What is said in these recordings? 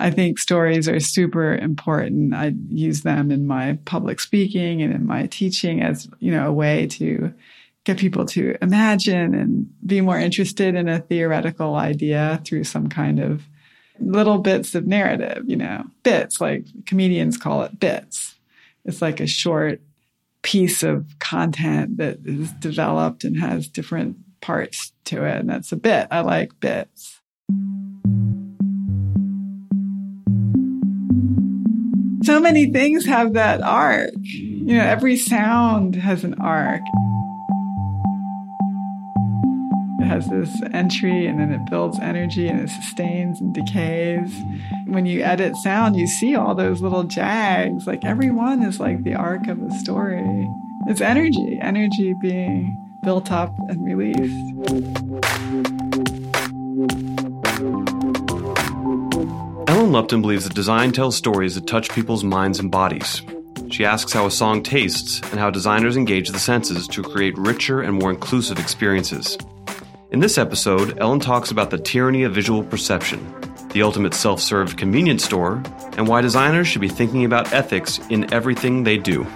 I think stories are super important. I use them in my public speaking and in my teaching as, you know, a way to get people to imagine and be more interested in a theoretical idea through some kind of little bits of narrative, you know, bits like comedians call it bits. It's like a short piece of content that is developed and has different parts to it. And that's a bit. I like bits. So many things have that arc. You know, every sound has an arc It has this entry and then it builds energy and it sustains and decays. When you edit sound, you see all those little jags. Like every one is like the arc of a story. It's energy, energy being built up and released. Lupton believes that design tells stories that touch people's minds and bodies. She asks how a song tastes and how designers engage the senses to create richer and more inclusive experiences. In this episode, Ellen talks about the tyranny of visual perception, the ultimate self served convenience store, and why designers should be thinking about ethics in everything they do.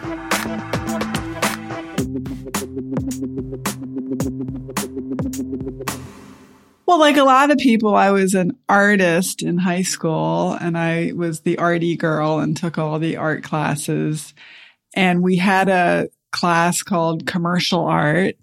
Well, like a lot of people, I was an artist in high school and I was the arty girl and took all the art classes. And we had a class called commercial art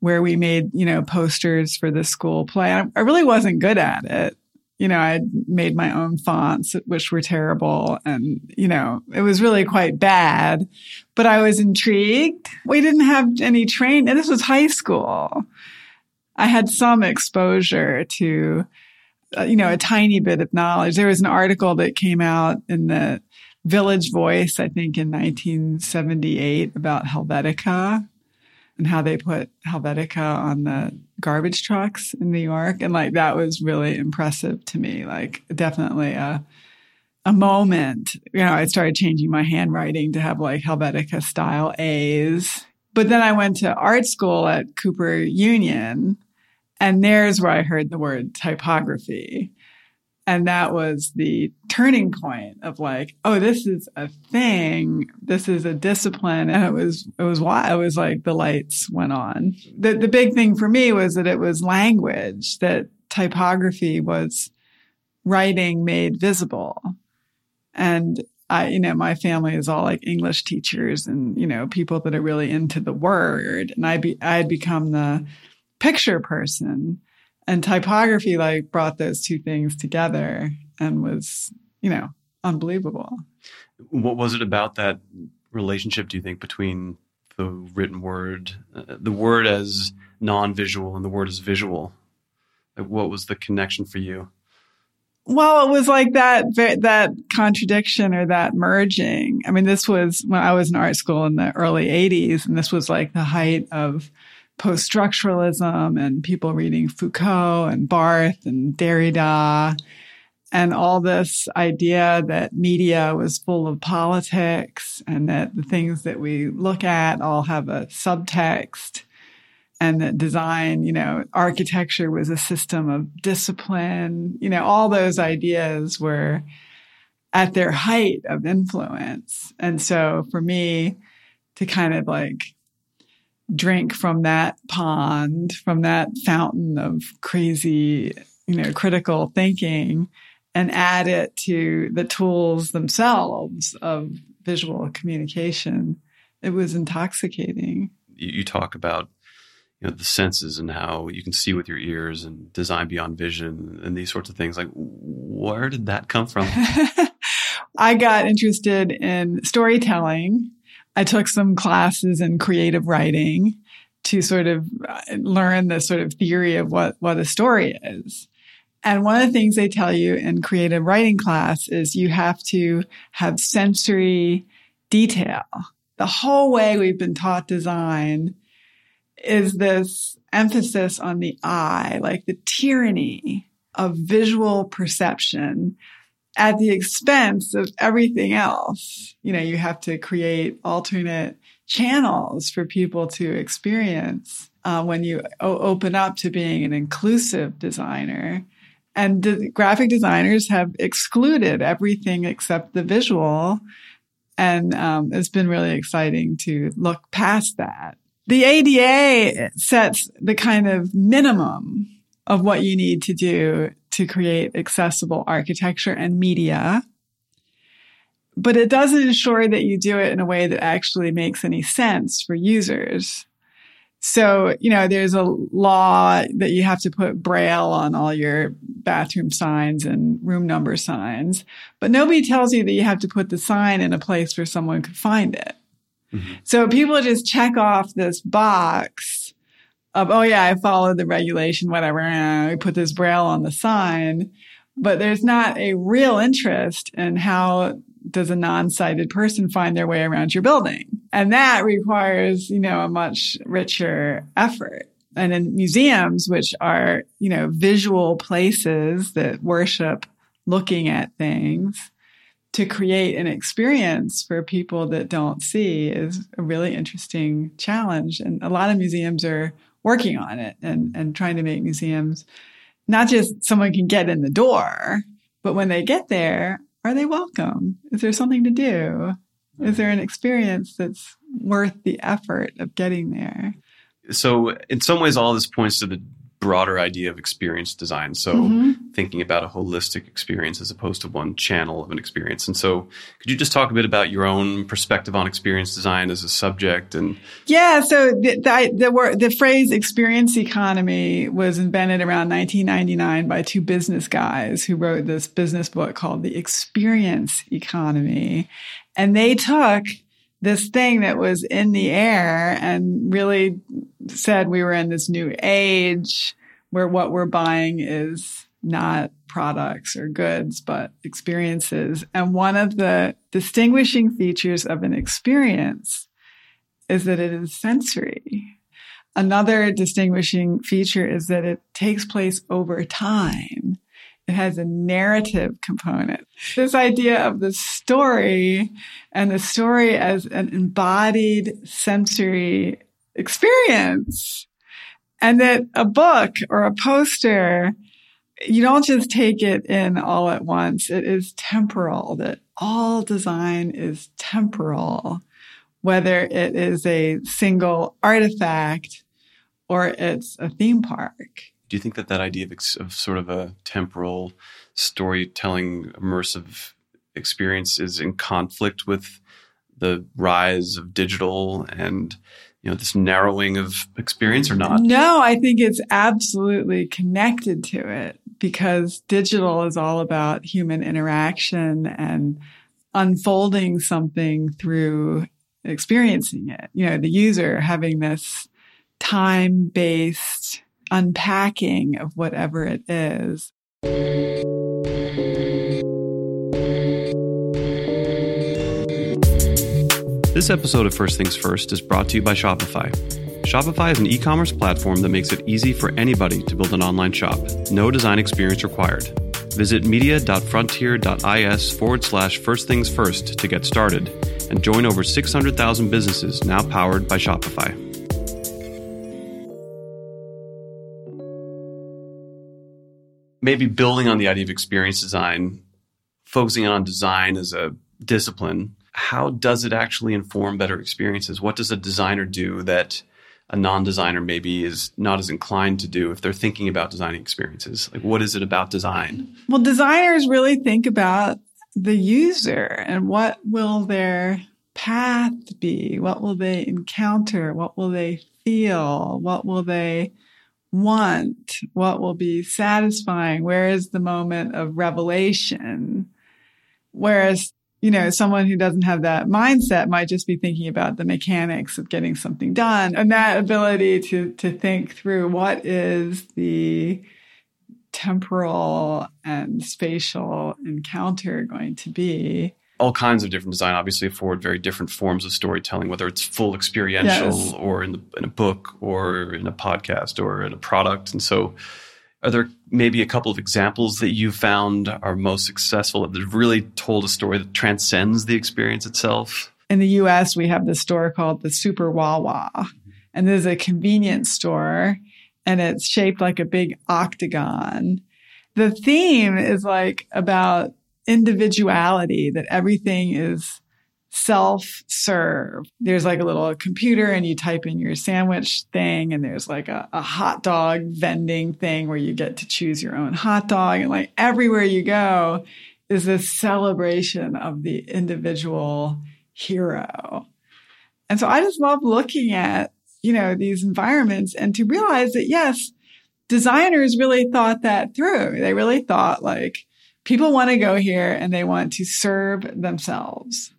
where we made, you know, posters for the school play. I really wasn't good at it. You know, I made my own fonts, which were terrible. And, you know, it was really quite bad, but I was intrigued. We didn't have any training. And this was high school. I had some exposure to, uh, you know, a tiny bit of knowledge. There was an article that came out in the Village Voice, I think in 1978 about Helvetica and how they put Helvetica on the garbage trucks in New York. And like that was really impressive to me. Like definitely a a moment. You know, I started changing my handwriting to have like Helvetica style A's. But then I went to art school at Cooper Union, and there's where I heard the word typography. And that was the turning point of like, oh, this is a thing. This is a discipline. And it was, it was why it was like the lights went on. The, the big thing for me was that it was language, that typography was writing made visible. And I, you know, my family is all like English teachers and, you know, people that are really into the word. And I be, I had become the picture person and typography like brought those two things together and was, you know, unbelievable. What was it about that relationship, do you think, between the written word, uh, the word as non visual and the word as visual? Like, what was the connection for you? Well, it was like that, that contradiction or that merging. I mean, this was when I was in art school in the early 80s, and this was like the height of post structuralism and people reading Foucault and Barthes and Derrida and all this idea that media was full of politics and that the things that we look at all have a subtext and that design, you know, architecture was a system of discipline, you know, all those ideas were at their height of influence. And so for me to kind of like drink from that pond, from that fountain of crazy, you know, critical thinking and add it to the tools themselves of visual communication. It was intoxicating. You talk about you know the senses and how you can see with your ears and design beyond vision and these sorts of things like where did that come from i got interested in storytelling I took some classes in creative writing to sort of uh, learn the sort of theory of what, what a story is. And one of the things they tell you in creative writing class is you have to have sensory detail. The whole way we've been taught design is this emphasis on the eye, like the tyranny of visual perception at the expense of everything else. You know, you have to create alternate channels for people to experience uh, when you o- open up to being an inclusive designer And the graphic designers have excluded everything except the visual. And um, it's been really exciting to look past that. The ADA sets the kind of minimum of what you need to do to create accessible architecture and media. But it doesn't ensure that you do it in a way that actually makes any sense for users. So, you know, there's a law that you have to put braille on all your bathroom signs and room number signs, but nobody tells you that you have to put the sign in a place where someone could find it. Mm-hmm. So people just check off this box of, oh yeah, I followed the regulation, whatever. And I put this braille on the sign, but there's not a real interest in how does a non-sighted person find their way around your building? And that requires, you know, a much richer effort. And in museums, which are, you know, visual places that worship looking at things, to create an experience for people that don't see is a really interesting challenge. And a lot of museums are working on it and, and trying to make museums not just someone can get in the door, but when they get there, are they welcome? Is there something to do? Is there an experience that's worth the effort of getting there? So, in some ways, all this points to the broader idea of experience design. So mm-hmm. thinking about a holistic experience as opposed to one channel of an experience. And so could you just talk a bit about your own perspective on experience design as a subject and Yeah, so the the, the, word, the phrase experience economy was invented around 1999 by two business guys who wrote this business book called The Experience Economy. And they took this thing that was in the air and really said we were in this new age where what we're buying is not products or goods, but experiences. And one of the distinguishing features of an experience is that it is sensory. Another distinguishing feature is that it takes place over time. It has a narrative component. This idea of the story and the story as an embodied sensory experience. And that a book or a poster, you don't just take it in all at once. It is temporal, that all design is temporal, whether it is a single artifact or it's a theme park do you think that that idea of, of sort of a temporal storytelling immersive experience is in conflict with the rise of digital and you know this narrowing of experience or not? No i think it's absolutely connected to it because digital is all about human interaction and unfolding something through experiencing it. You know the user having this time based unpacking of whatever it is. This episode of First Things First is brought to you by Shopify. Shopify is an e commerce platform that makes it easy for anybody to build an online shop. No design experience required. Visit media.frontier.is forward slash first things first to get started and join over 600,000 businesses now powered by Shopify. Maybe building on the idea of experience design, focusing on design as a discipline, how does it actually inform better experiences? What does a designer do that a non-designer maybe is not as inclined to do if they're thinking about designing experiences? Like what is it about design? Well, designers really think about the user and what will their path be? What will they encounter? What will they feel? What will they want, what will be satisfying, where is the moment of revelation. Whereas, you know, someone who doesn't have that mindset might just be thinking about the mechanics of getting something done and that ability to, to think through what is the temporal and spatial encounter going to be all kinds of different design obviously afford very different forms of storytelling, whether it's full experiential yes. or in, the, in a book or in a podcast or in a product. And so, are there maybe a couple of examples that you found are most successful that have really told a story that transcends the experience itself? In the US, we have this store called the Super Wawa, and there's a convenience store, and it's shaped like a big octagon the theme is like about individuality, that everything is self serve. There's like a little computer and you type in your sandwich thing and there's like a, a, hot dog vending thing where you get to choose your own hot dog. And like everywhere you go is this celebration of the individual hero. And so I just love looking at, you know, these environments and to realize that yes, designers really thought that through. They really thought like people want to go here and they want to serve themselves.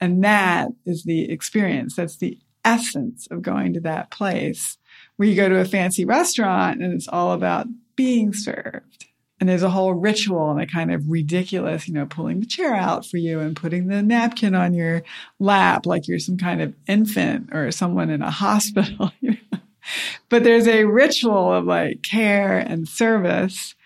And that is the experience. That's the essence of going to that place where you go to a fancy restaurant and it's all about being served. And there's a whole ritual and a kind of ridiculous, you know, pulling the chair out for you and putting the napkin on your lap like you're some kind of infant or someone in a hospital. but there's a ritual of like care and service.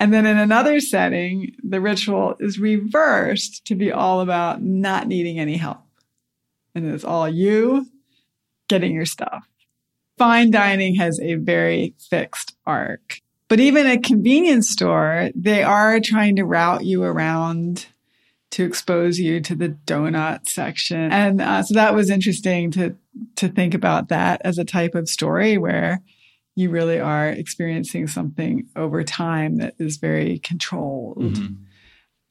And then in another setting, the ritual is reversed to be all about not needing any help. And it's all you getting your stuff. Fine dining has a very fixed arc. But even a convenience store, they are trying to route you around to expose you to the donut section. And uh, so that was interesting to to think about that as a type of story where you really are experiencing something over time that is very controlled. Mm-hmm.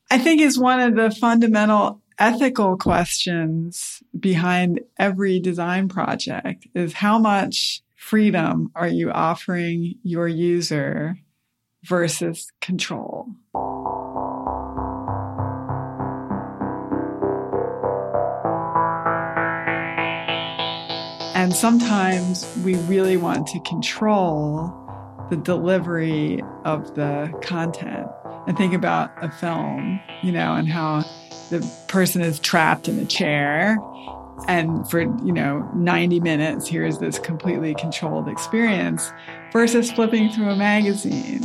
I think is one of the fundamental ethical questions behind every design project is how much freedom are you offering your user versus control? And sometimes we really want to control the delivery of the content and think about a film, you know, and how the person is trapped in a chair and for, you know, 90 minutes, here's this completely controlled experience versus flipping through a magazine.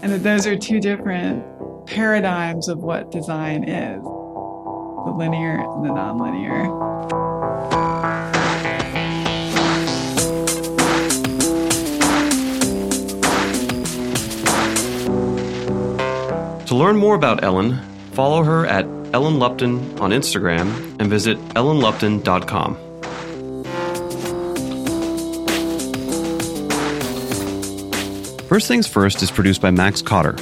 And that those are two different paradigms of what design is the linear and the nonlinear. To learn more about Ellen, follow her at Ellen Lupton on Instagram and visit ellenlupton.com. First Things First is produced by Max Cotter.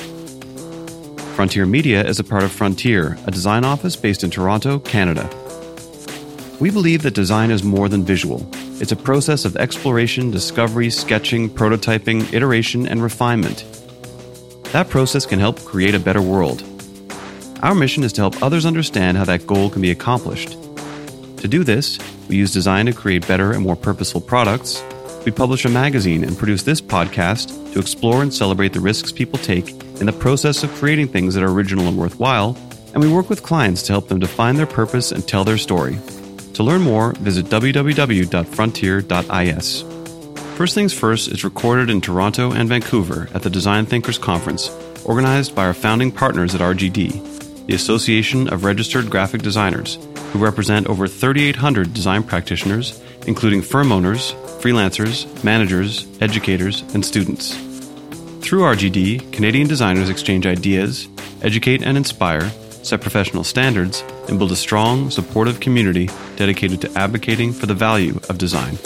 Frontier Media is a part of Frontier, a design office based in Toronto, Canada. We believe that design is more than visual. It's a process of exploration, discovery, sketching, prototyping, iteration, and refinement. That process can help create a better world. Our mission is to help others understand how that goal can be accomplished. To do this, we use design to create better and more purposeful products. We publish a magazine and produce this podcast to explore and celebrate the risks people take in the process of creating things that are original and worthwhile. And we work with clients to help them define their purpose and tell their story. To learn more, visit www.frontier.is. First Things First is recorded in Toronto and Vancouver at the Design Thinkers Conference, organized by our founding partners at RGD, the Association of Registered Graphic Designers, who represent over 3,800 design practitioners, including firm owners, freelancers, managers, educators, and students. Through RGD, Canadian designers exchange ideas, educate and inspire, set professional standards, and build a strong, supportive community dedicated to advocating for the value of design.